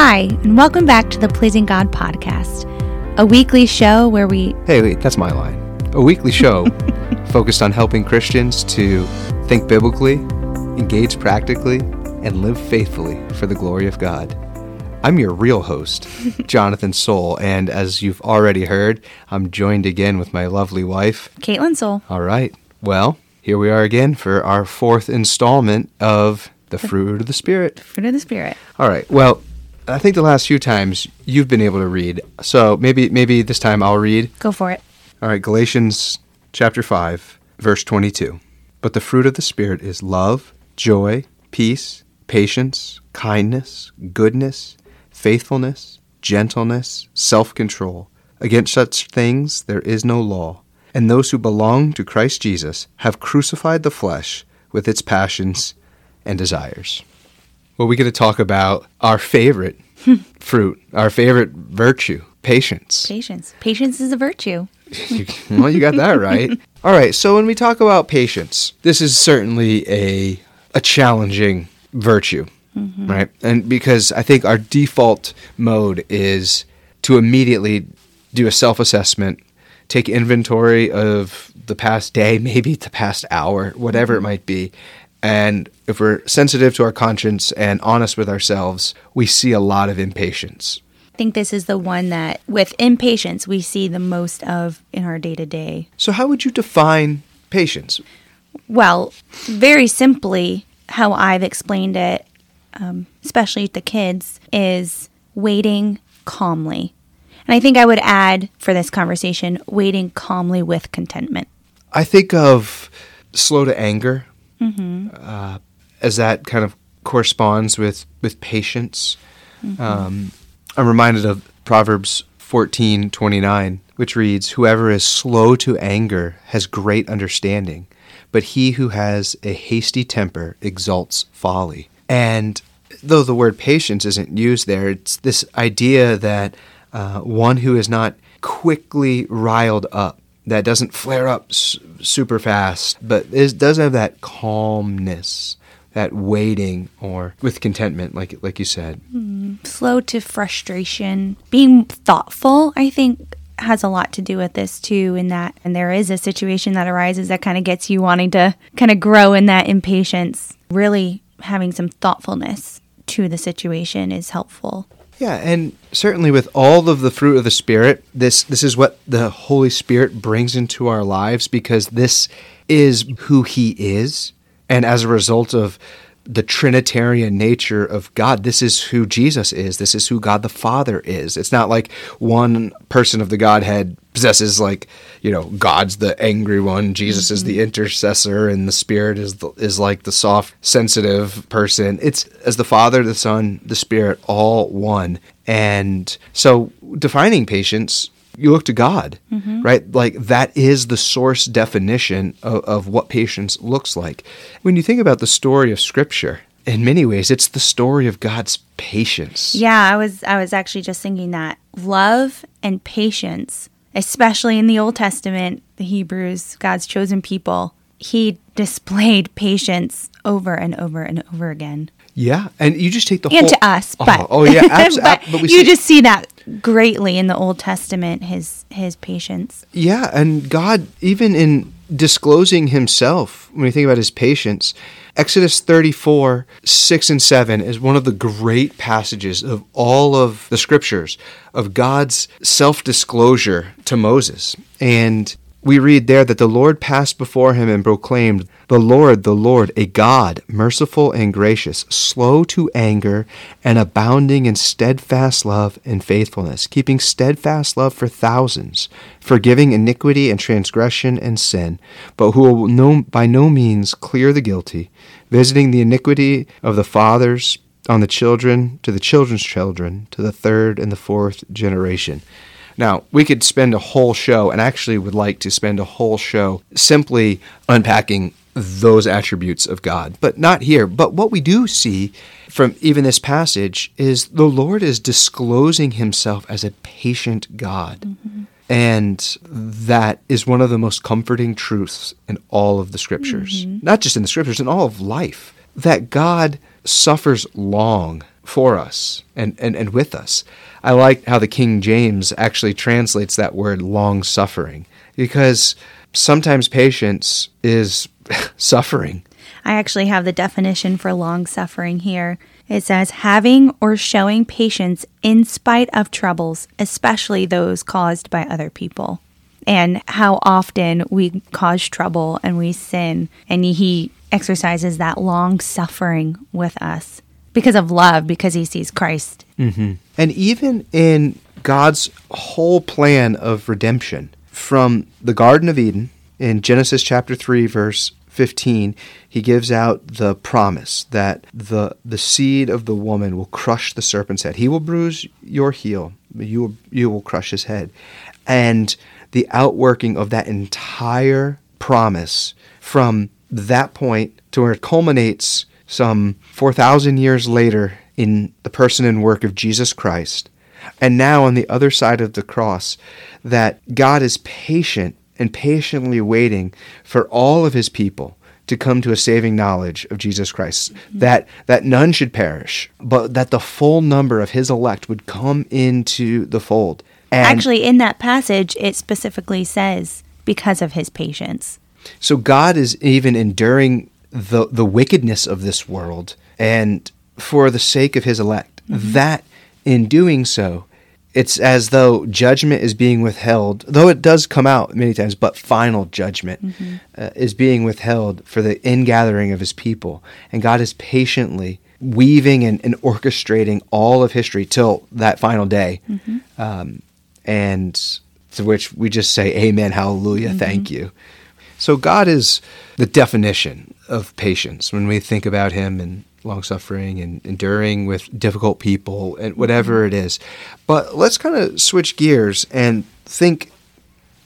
Hi, and welcome back to the Pleasing God podcast, a weekly show where we. Hey, wait, that's my line. A weekly show focused on helping Christians to think biblically, engage practically, and live faithfully for the glory of God. I'm your real host, Jonathan Soul, and as you've already heard, I'm joined again with my lovely wife, Caitlin Soul. All right. Well, here we are again for our fourth installment of the fruit of the Spirit. Fruit of the Spirit. All right. Well, I think the last few times you've been able to read, so maybe maybe this time I'll read. Go for it. All right, Galatians chapter 5, verse 22. But the fruit of the Spirit is love, joy, peace, patience, kindness, goodness, faithfulness, gentleness, self control. Against such things there is no law. And those who belong to Christ Jesus have crucified the flesh with its passions and desires. Well, we're going to talk about our favorite fruit, our favorite virtue, patience. Patience. Patience is a virtue. well, you got that right. All right. So when we talk about patience, this is certainly a a challenging virtue, mm-hmm. right? And because I think our default mode is to immediately do a self-assessment, take inventory of the past day, maybe the past hour, whatever it mm-hmm. might be. And if we're sensitive to our conscience and honest with ourselves, we see a lot of impatience. I think this is the one that, with impatience, we see the most of in our day to day. So how would you define patience? Well, very simply, how I've explained it, um, especially to kids, is waiting calmly. And I think I would add for this conversation, waiting calmly with contentment. I think of slow to anger uh, as that kind of corresponds with, with patience. Um, I'm reminded of Proverbs 14:29, which reads, Whoever is slow to anger has great understanding, but he who has a hasty temper exalts folly. And though the word patience isn't used there, it's this idea that uh, one who is not quickly riled up, that doesn't flare up s- super fast, but is, does have that calmness, that waiting, or with contentment, like like you said. Hmm. slow to frustration. Being thoughtful, I think, has a lot to do with this too. In that, and there is a situation that arises that kind of gets you wanting to kind of grow in that impatience. Really having some thoughtfulness to the situation is helpful. Yeah, and certainly with all of the fruit of the Spirit, this this is what the Holy Spirit brings into our lives because this is who He is, and as a result of the Trinitarian nature of God, this is who Jesus is. This is who God the Father is. It's not like one person of the Godhead possesses like you know God's the angry one, Jesus is the mm-hmm. intercessor, and the Spirit is the, is like the soft, sensitive person. It's as the Father, the Son, the Spirit, all one. And so, defining patience, you look to God, mm-hmm. right? Like that is the source definition of, of what patience looks like. When you think about the story of Scripture, in many ways, it's the story of God's patience. Yeah, I was I was actually just thinking that love and patience, especially in the Old Testament, the Hebrews, God's chosen people, he displayed patience over and over and over again. Yeah, and you just take the and whole to us, Oh, but oh, yeah, abs- but, ab- but you see- just see that greatly in the Old Testament. His his patience. Yeah, and God, even in disclosing himself, when you think about his patience, Exodus 34, 6 and 7 is one of the great passages of all of the scriptures of God's self disclosure to Moses. And we read there that the Lord passed before him and proclaimed, The Lord, the Lord, a God, merciful and gracious, slow to anger, and abounding in steadfast love and faithfulness, keeping steadfast love for thousands, forgiving iniquity and transgression and sin, but who will no, by no means clear the guilty, visiting the iniquity of the fathers on the children to the children's children to the third and the fourth generation. Now, we could spend a whole show, and actually would like to spend a whole show simply unpacking those attributes of God, but not here. But what we do see from even this passage is the Lord is disclosing himself as a patient God. Mm-hmm. And that is one of the most comforting truths in all of the scriptures. Mm-hmm. Not just in the scriptures, in all of life. That God suffers long for us and, and, and with us. I like how the King James actually translates that word long suffering because sometimes patience is suffering. I actually have the definition for long suffering here. It says having or showing patience in spite of troubles, especially those caused by other people. And how often we cause trouble and we sin, and he exercises that long suffering with us because of love, because he sees Christ. Mm-hmm. And even in God's whole plan of redemption, from the Garden of Eden in Genesis chapter 3, verse 15, he gives out the promise that the, the seed of the woman will crush the serpent's head. He will bruise your heel, you will, you will crush his head. And the outworking of that entire promise from that point to where it culminates some 4,000 years later in the person and work of Jesus Christ. And now on the other side of the cross, that God is patient and patiently waiting for all of his people to come to a saving knowledge of Jesus Christ, mm-hmm. that that none should perish, but that the full number of his elect would come into the fold. And Actually, in that passage, it specifically says because of his patience. So God is even enduring the the wickedness of this world and for the sake of his elect. Mm-hmm. That in doing so, it's as though judgment is being withheld, though it does come out many times, but final judgment mm-hmm. uh, is being withheld for the ingathering of his people. And God is patiently weaving and, and orchestrating all of history till that final day. Mm-hmm. Um, and to which we just say, Amen, hallelujah, mm-hmm. thank you. So God is the definition of patience when we think about him and long suffering and enduring with difficult people and whatever mm-hmm. it is. But let's kind of switch gears and think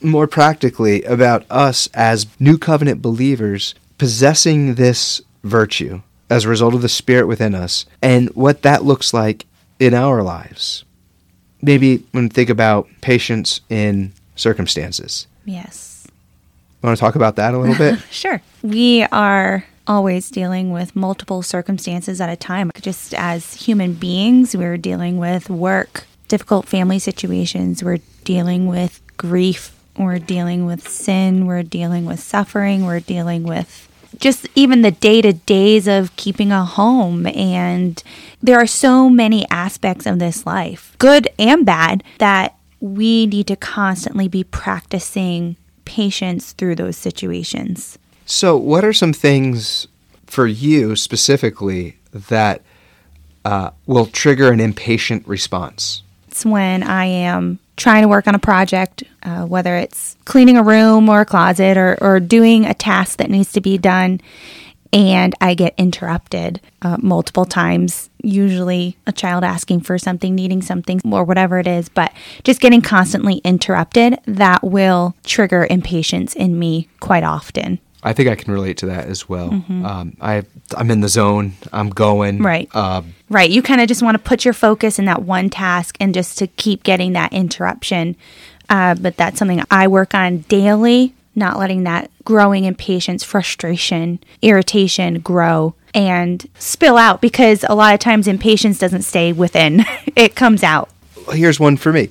more practically about us as new covenant believers possessing this virtue as a result of the spirit within us and what that looks like in our lives. Maybe when we think about patience in circumstances. Yes. Want to talk about that a little bit? sure. We are always dealing with multiple circumstances at a time. Just as human beings, we're dealing with work, difficult family situations, we're dealing with grief, we're dealing with sin, we're dealing with suffering, we're dealing with just even the day to days of keeping a home. And there are so many aspects of this life, good and bad, that we need to constantly be practicing patience through those situations. So, what are some things for you specifically that uh, will trigger an impatient response? It's when I am trying to work on a project, uh, whether it's cleaning a room or a closet or, or doing a task that needs to be done, and I get interrupted uh, multiple times. Usually, a child asking for something, needing something, or whatever it is, but just getting constantly interrupted, that will trigger impatience in me quite often. I think I can relate to that as well. Mm-hmm. Um, I I'm in the zone. I'm going right. Uh, right. You kind of just want to put your focus in that one task and just to keep getting that interruption. Uh, but that's something I work on daily. Not letting that growing impatience, frustration, irritation grow and spill out because a lot of times impatience doesn't stay within; it comes out. Here's one for me.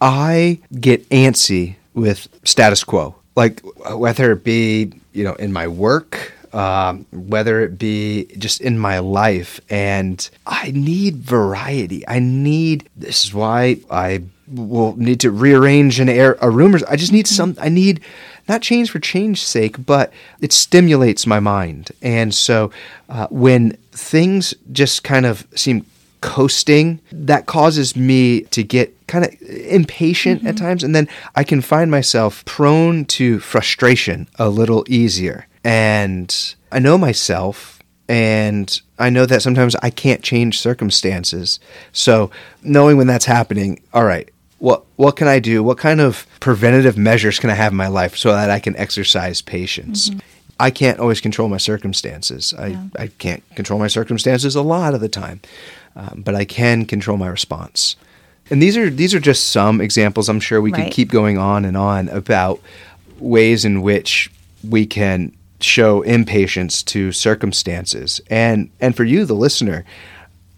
I get antsy with status quo like whether it be you know in my work um, whether it be just in my life and i need variety i need this is why i will need to rearrange an air a room i just need some i need not change for change's sake but it stimulates my mind. And so uh, when things just kind of seem coasting that causes me to get kind of impatient mm-hmm. at times and then I can find myself prone to frustration a little easier. And I know myself and I know that sometimes I can't change circumstances. So knowing when that's happening all right what what can I do what kind of preventative measures can I have in my life so that I can exercise patience mm-hmm. I can't always control my circumstances. I, yeah. I can't control my circumstances a lot of the time um, but I can control my response. And these are these are just some examples. I'm sure we right. could keep going on and on about ways in which we can show impatience to circumstances. And and for you, the listener,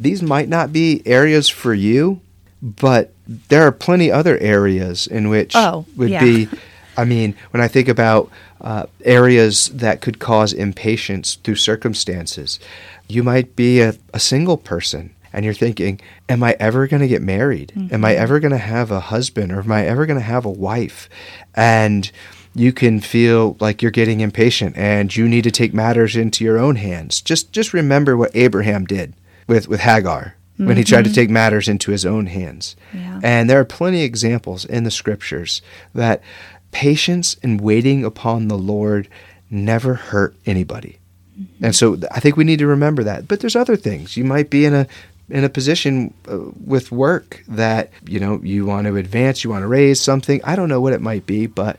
these might not be areas for you, but there are plenty other areas in which Oh, would yeah. be. I mean, when I think about uh, areas that could cause impatience through circumstances, you might be a, a single person and you're thinking, Am I ever going to get married? Am I ever going to have a husband or am I ever going to have a wife? And you can feel like you're getting impatient and you need to take matters into your own hands. Just just remember what Abraham did with, with Hagar when he tried to take matters into his own hands. Yeah. And there are plenty of examples in the scriptures that patience and waiting upon the Lord never hurt anybody. And so I think we need to remember that. But there's other things. You might be in a in a position uh, with work that you know you want to advance, you want to raise something. I don't know what it might be, but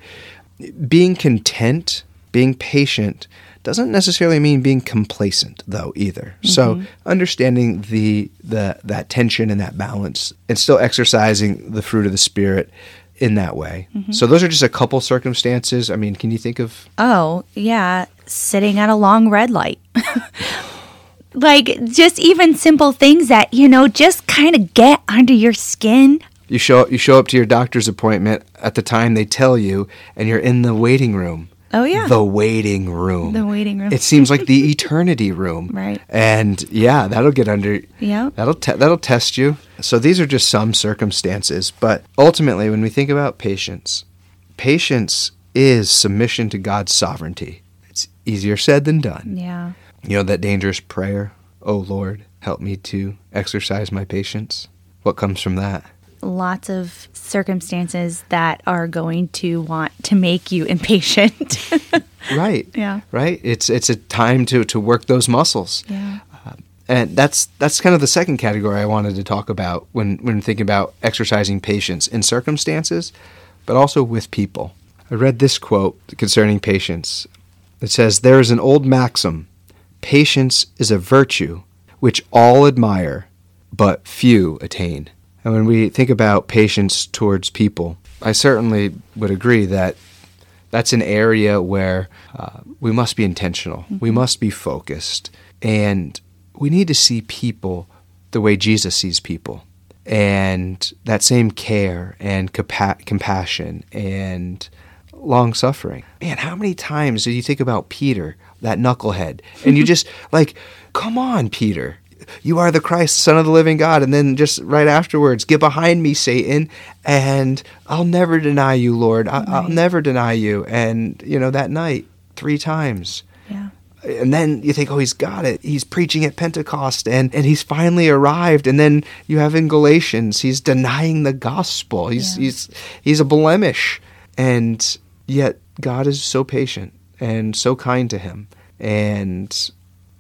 being content, being patient doesn't necessarily mean being complacent though either. So mm-hmm. understanding the the that tension and that balance and still exercising the fruit of the spirit in that way. Mm-hmm. So those are just a couple circumstances. I mean, can you think of Oh, yeah, sitting at a long red light. like just even simple things that, you know, just kind of get under your skin. you show you show up to your doctor's appointment at the time they tell you and you're in the waiting room. Oh, yeah. The waiting room. The waiting room. It seems like the eternity room. Right. And yeah, that'll get under Yeah. That'll te- that'll test you. So these are just some circumstances, but ultimately when we think about patience, patience is submission to God's sovereignty. It's easier said than done. Yeah. You know that dangerous prayer, "Oh Lord, help me to exercise my patience." What comes from that? Lots of circumstances that are going to want to make you impatient. Right. Yeah. Right? It's it's a time to to work those muscles. yeah. Uh, and that's that's kind of the second category I wanted to talk about when when thinking about exercising patience in circumstances, but also with people. I read this quote concerning patience. It says, "There is an old maxim: patience is a virtue which all admire, but few attain." And when we think about patience towards people, I certainly would agree that that's an area where uh, we must be intentional. We must be focused. And we need to see people the way Jesus sees people. And that same care and compa- compassion and long suffering. Man, how many times do you think about Peter, that knucklehead? And you just like, come on, Peter. You are the Christ, Son of the living God. And then just right afterwards, get behind me, Satan, and I'll never deny you, Lord. I- I'll Right. never deny you. And, you know, that night, three times. Yeah. And then you think, oh, he's got it. He's preaching at Pentecost and, and he's finally arrived. And then you have in Galatians, he's denying the gospel. He's, Yeah. he's, he's a blemish. And yet God is so patient and so kind to him. And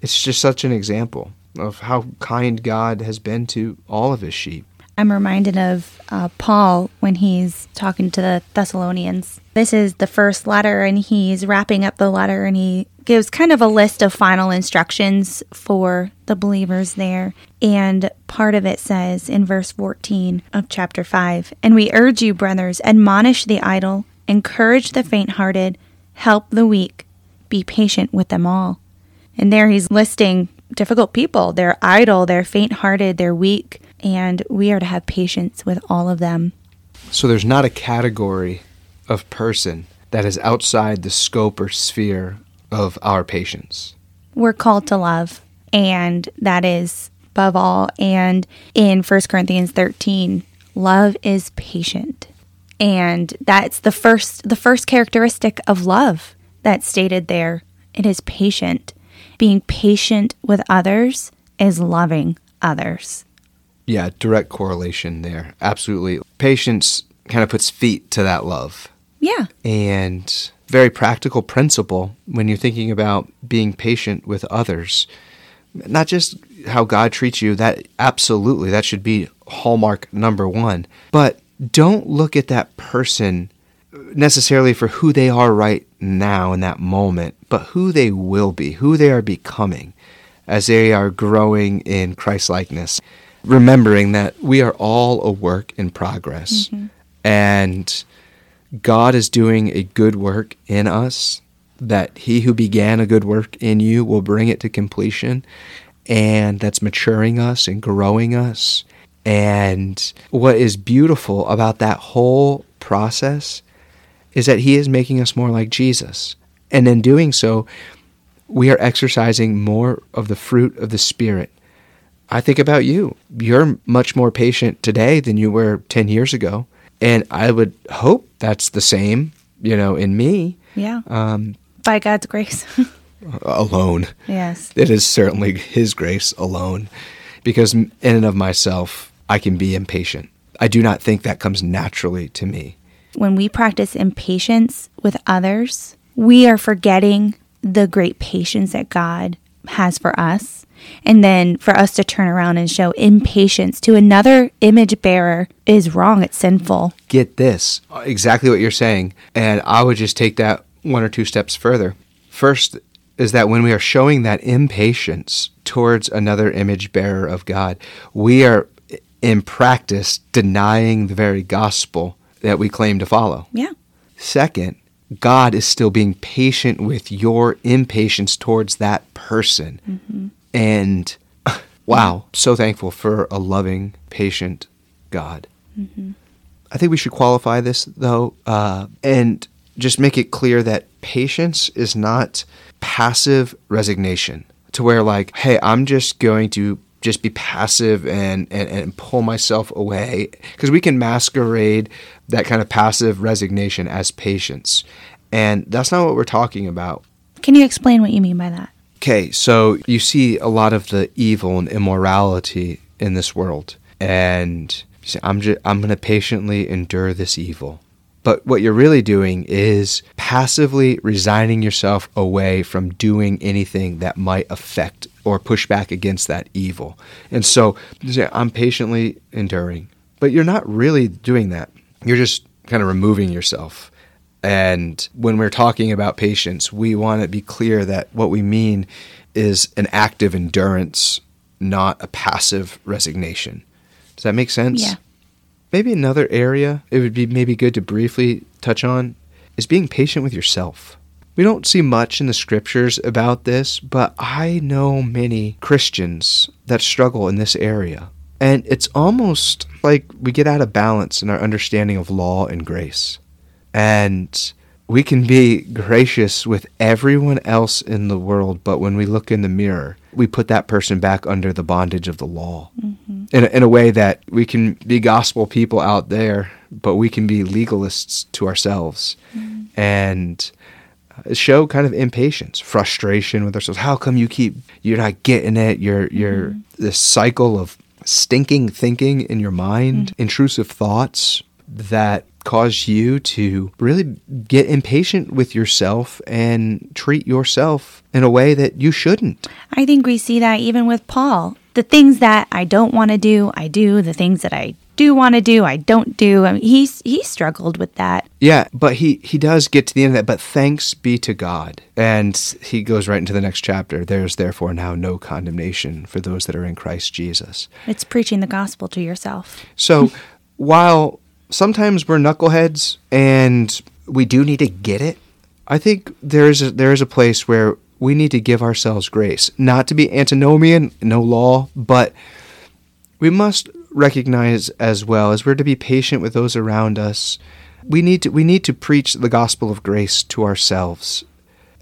it's just such an example of how kind God has been to all of his sheep. I'm reminded of uh, Paul when he's talking to the Thessalonians. This is the first letter, and he's wrapping up the letter, and he gives kind of a list of final instructions for the believers there. And part of it says in verse 14 of chapter 5 And we urge you, brothers, admonish the idle, encourage the faint hearted, help the weak, be patient with them all. And there he's listing difficult people. They're idle, they're faint hearted, they're weak, and we are to have patience with all of them. So there's not a category of person that is outside the scope or sphere of our patience. We're called to love, and that is above all. And in 1 Corinthians 13, love is patient. And that's the first the first characteristic of love that's stated there. It is patient. Being patient with others is loving others. Yeah, direct correlation there. Absolutely. Patience kind of puts feet to that love. Yeah. And very practical principle when you're thinking about being patient with others. Not just how God treats you, that absolutely, that should be hallmark number one. But don't look at that person necessarily for who they are right now in that moment, but who they will be, who they are becoming as they are growing in Christ likeness. Remembering that we are all a work in progress. Mm-hmm. And God is doing a good work in us, that he who began a good work in you will bring it to completion. and that's maturing us and growing us. And what is beautiful about that whole process is that He is making us more like Jesus. And in doing so, we are exercising more of the fruit of the Spirit. I think about you. You're much more patient today than you were 10 years ago. And I would hope that's the same, you know, in me. Yeah. Um, By God's grace. alone. Yes. It is certainly His grace alone. Because in and of myself, I can be impatient. I do not think that comes naturally to me. When we practice impatience with others, we are forgetting the great patience that God has for us. And then for us to turn around and show impatience to another image bearer is wrong. It's sinful. Get this exactly what you're saying. And I would just take that one or two steps further. First is that when we are showing that impatience towards another image bearer of God, we are in practice denying the very gospel that we claim to follow. Yeah. Second, God is still being patient with your impatience towards that person. Mm-hmm. And wow, so thankful for a loving, patient God. Mm-hmm. I think we should qualify this, though, uh, and just make it clear that patience is not passive resignation to where, like, hey, I'm just going to just be passive and, and, and pull myself away because we can masquerade that kind of passive resignation as patience. And that's not what we're talking about. Can you explain what you mean by that? Okay, so you see a lot of the evil and immorality in this world, and you say, I'm, just, I'm going to patiently endure this evil. But what you're really doing is passively resigning yourself away from doing anything that might affect or push back against that evil. And so I'm patiently enduring. But you're not really doing that. You're just kind of removing yourself. And when we're talking about patience, we want to be clear that what we mean is an active endurance, not a passive resignation. Does that make sense? Yeah. Maybe another area it would be maybe good to briefly touch on is being patient with yourself. We don't see much in the scriptures about this, but I know many Christians that struggle in this area. And it's almost like we get out of balance in our understanding of law and grace. And we can be gracious with everyone else in the world, but when we look in the mirror, we put that person back under the bondage of the law. Mm-hmm. In, a, in a way that we can be gospel people out there, but we can be legalists to ourselves mm-hmm. and uh, show kind of impatience, frustration with ourselves. How come you keep you're not getting it? You're you're mm-hmm. this cycle of stinking thinking in your mind, mm-hmm. intrusive thoughts that cause you to really get impatient with yourself and treat yourself in a way that you shouldn't. I think we see that even with Paul. The things that I don't want to do, I do. The things that I do want to do, I don't do. I mean, he's he struggled with that. Yeah, but he he does get to the end of that. But thanks be to God, and he goes right into the next chapter. There's therefore now no condemnation for those that are in Christ Jesus. It's preaching the gospel to yourself. So while sometimes we're knuckleheads and we do need to get it. I think there is a, there is a place where we need to give ourselves grace, not to be antinomian, no law, but we must recognize as well as we're to be patient with those around us. We need to we need to preach the gospel of grace to ourselves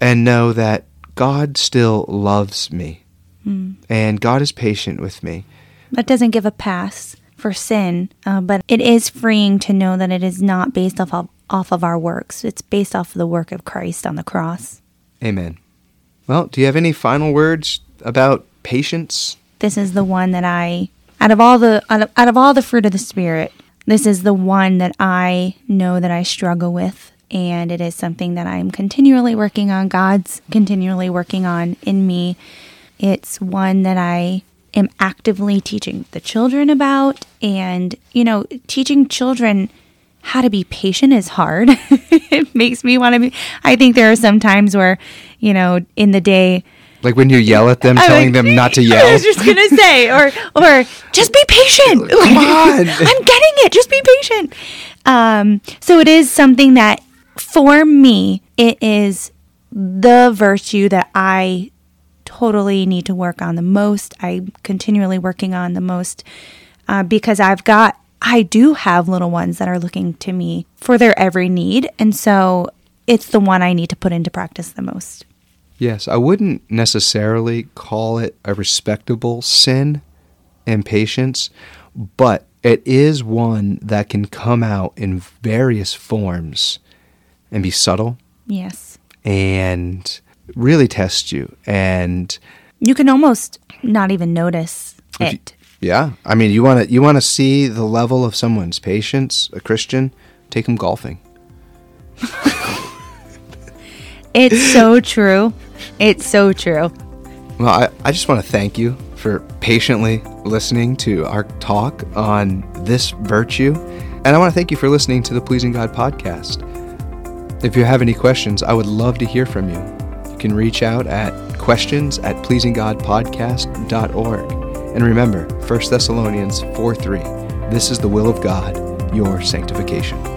and know that God still loves me. Mm. And God is patient with me. That doesn't give a pass for sin, uh, but it is freeing to know that it is not based off of, off of our works. It's based off of the work of Christ on the cross. Amen. Well, do you have any final words about patience? This is the one that I, out of all the out of, out of all the fruit of the spirit, this is the one that I know that I struggle with, and it is something that I'm continually working on. God's continually working on in me. It's one that I am actively teaching the children about. And, you know, teaching children how to be patient is hard. it makes me want to be. I think there are some times where, you know, in the day, like when you yell at them, telling like, them not to yell. I was just gonna say, or or just be patient. Come on, I'm getting it. Just be patient. Um, so it is something that, for me, it is the virtue that I totally need to work on the most. I'm continually working on the most uh, because I've got, I do have little ones that are looking to me for their every need. And so it's the one I need to put into practice the most. Yes, I wouldn't necessarily call it a respectable sin, impatience, but it is one that can come out in various forms and be subtle. Yes. And really test you. And you can almost not even notice it. You, yeah. I mean, you want to you want to see the level of someone's patience, a Christian, take them golfing. it's so true. It's so true. Well, I, I just want to thank you for patiently listening to our talk on this virtue. And I want to thank you for listening to the Pleasing God podcast. If you have any questions, I would love to hear from you. You can reach out at questions at pleasinggodpodcast.org. And remember, 1 Thessalonians 4 3, this is the will of God, your sanctification.